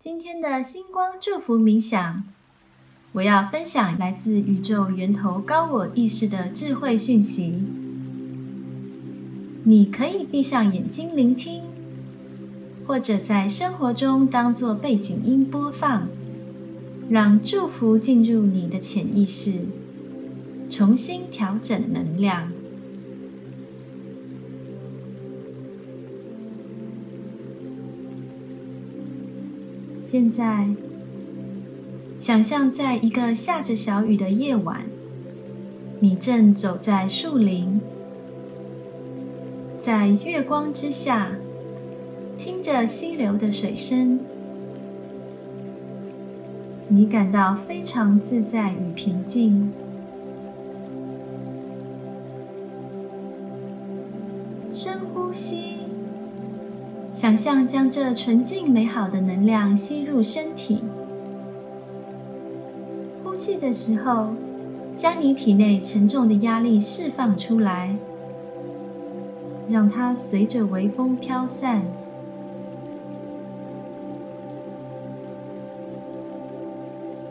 今天的星光祝福冥想，我要分享来自宇宙源头高我意识的智慧讯息。你可以闭上眼睛聆听，或者在生活中当做背景音播放，让祝福进入你的潜意识，重新调整能量。现在，想象在一个下着小雨的夜晚，你正走在树林，在月光之下，听着溪流的水声，你感到非常自在与平静。想象将这纯净美好的能量吸入身体，呼气的时候，将你体内沉重的压力释放出来，让它随着微风飘散。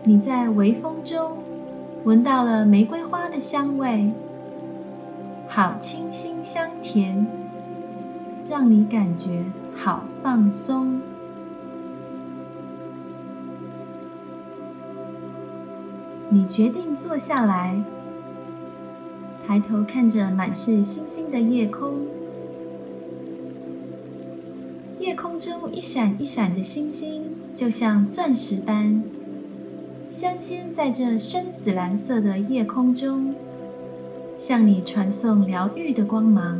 你在微风中闻到了玫瑰花的香味，好清新香甜，让你感觉。好放松。你决定坐下来，抬头看着满是星星的夜空。夜空中一闪一闪的星星，就像钻石般镶嵌在这深紫蓝色的夜空中，向你传送疗愈的光芒。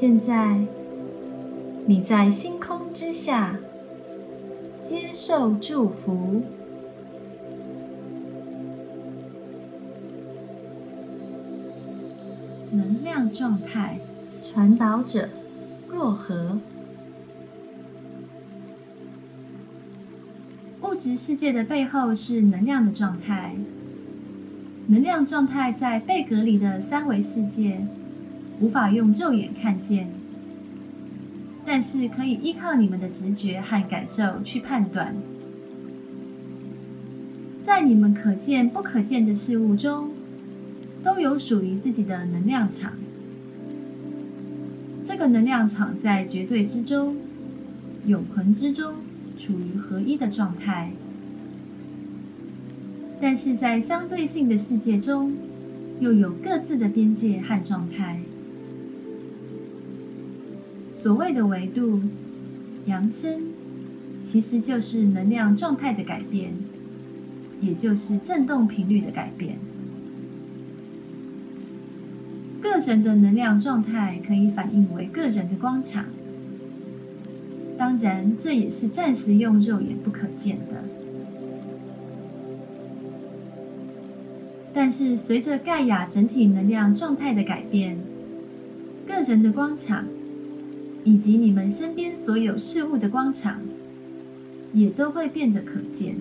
现在，你在星空之下接受祝福。能量状态传导者若何？物质世界的背后是能量的状态，能量状态在贝格里的三维世界。无法用肉眼看见，但是可以依靠你们的直觉和感受去判断。在你们可见不可见的事物中，都有属于自己的能量场。这个能量场在绝对之中、永恒之中，处于合一的状态。但是在相对性的世界中，又有各自的边界和状态。所谓的维度扬升，其实就是能量状态的改变，也就是振动频率的改变。个人的能量状态可以反映为个人的光场，当然这也是暂时用肉眼不可见的。但是随着盖亚整体能量状态的改变，个人的光场。以及你们身边所有事物的光场，也都会变得可见。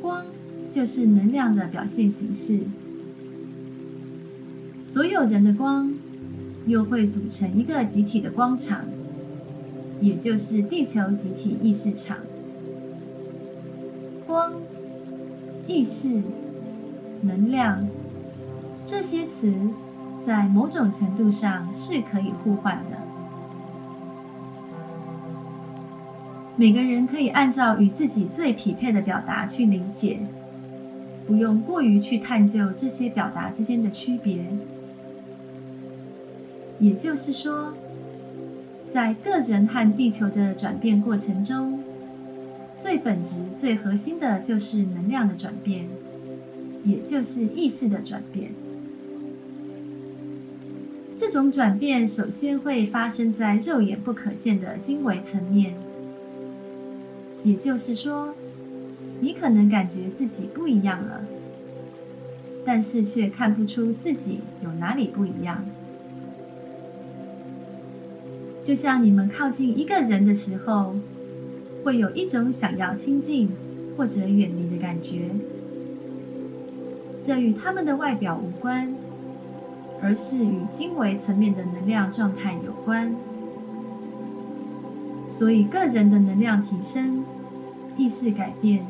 光就是能量的表现形式，所有人的光又会组成一个集体的光场，也就是地球集体意识场。光、意识、能量这些词。在某种程度上是可以互换的。每个人可以按照与自己最匹配的表达去理解，不用过于去探究这些表达之间的区别。也就是说，在个人和地球的转变过程中，最本质、最核心的就是能量的转变，也就是意识的转变。这种转变首先会发生在肉眼不可见的经纬层面，也就是说，你可能感觉自己不一样了，但是却看不出自己有哪里不一样。就像你们靠近一个人的时候，会有一种想要亲近或者远离的感觉，这与他们的外表无关。而是与经纬层面的能量状态有关。所以，个人的能量提升、意识改变，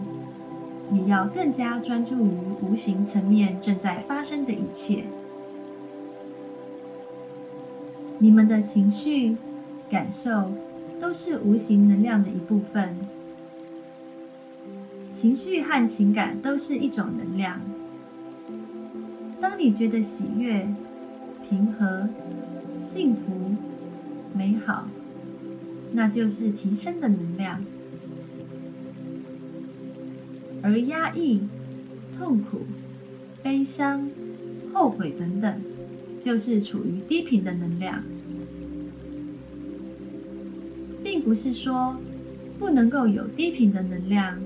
也要更加专注于无形层面正在发生的一切。你们的情绪、感受都是无形能量的一部分。情绪和情感都是一种能量。当你觉得喜悦、平和、幸福、美好，那就是提升的能量；而压抑、痛苦、悲伤、后悔等等，就是处于低频的能量。并不是说不能够有低频的能量，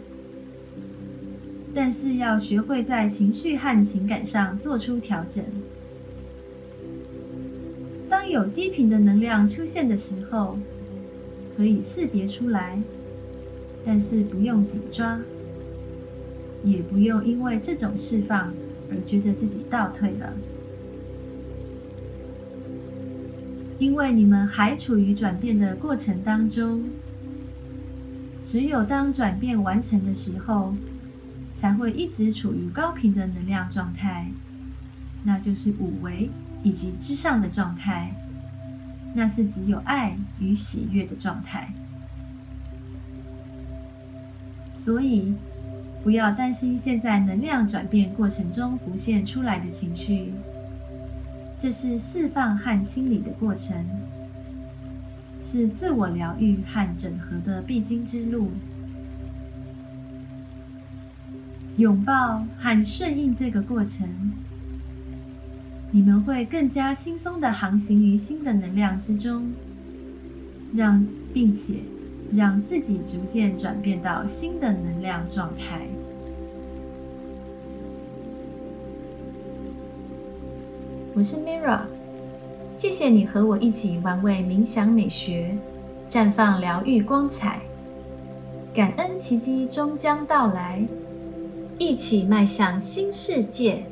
但是要学会在情绪和情感上做出调整。有低频的能量出现的时候，可以识别出来，但是不用紧抓，也不用因为这种释放而觉得自己倒退了，因为你们还处于转变的过程当中。只有当转变完成的时候，才会一直处于高频的能量状态，那就是五维以及之上的状态。那是只有爱与喜悦的状态，所以不要担心现在能量转变过程中浮现出来的情绪，这是释放和清理的过程，是自我疗愈和整合的必经之路。拥抱和顺应这个过程。你们会更加轻松的航行于新的能量之中，让并且让自己逐渐转变到新的能量状态。我是 Mira，谢谢你和我一起玩味冥想美学，绽放疗愈光彩，感恩奇迹终将到来，一起迈向新世界。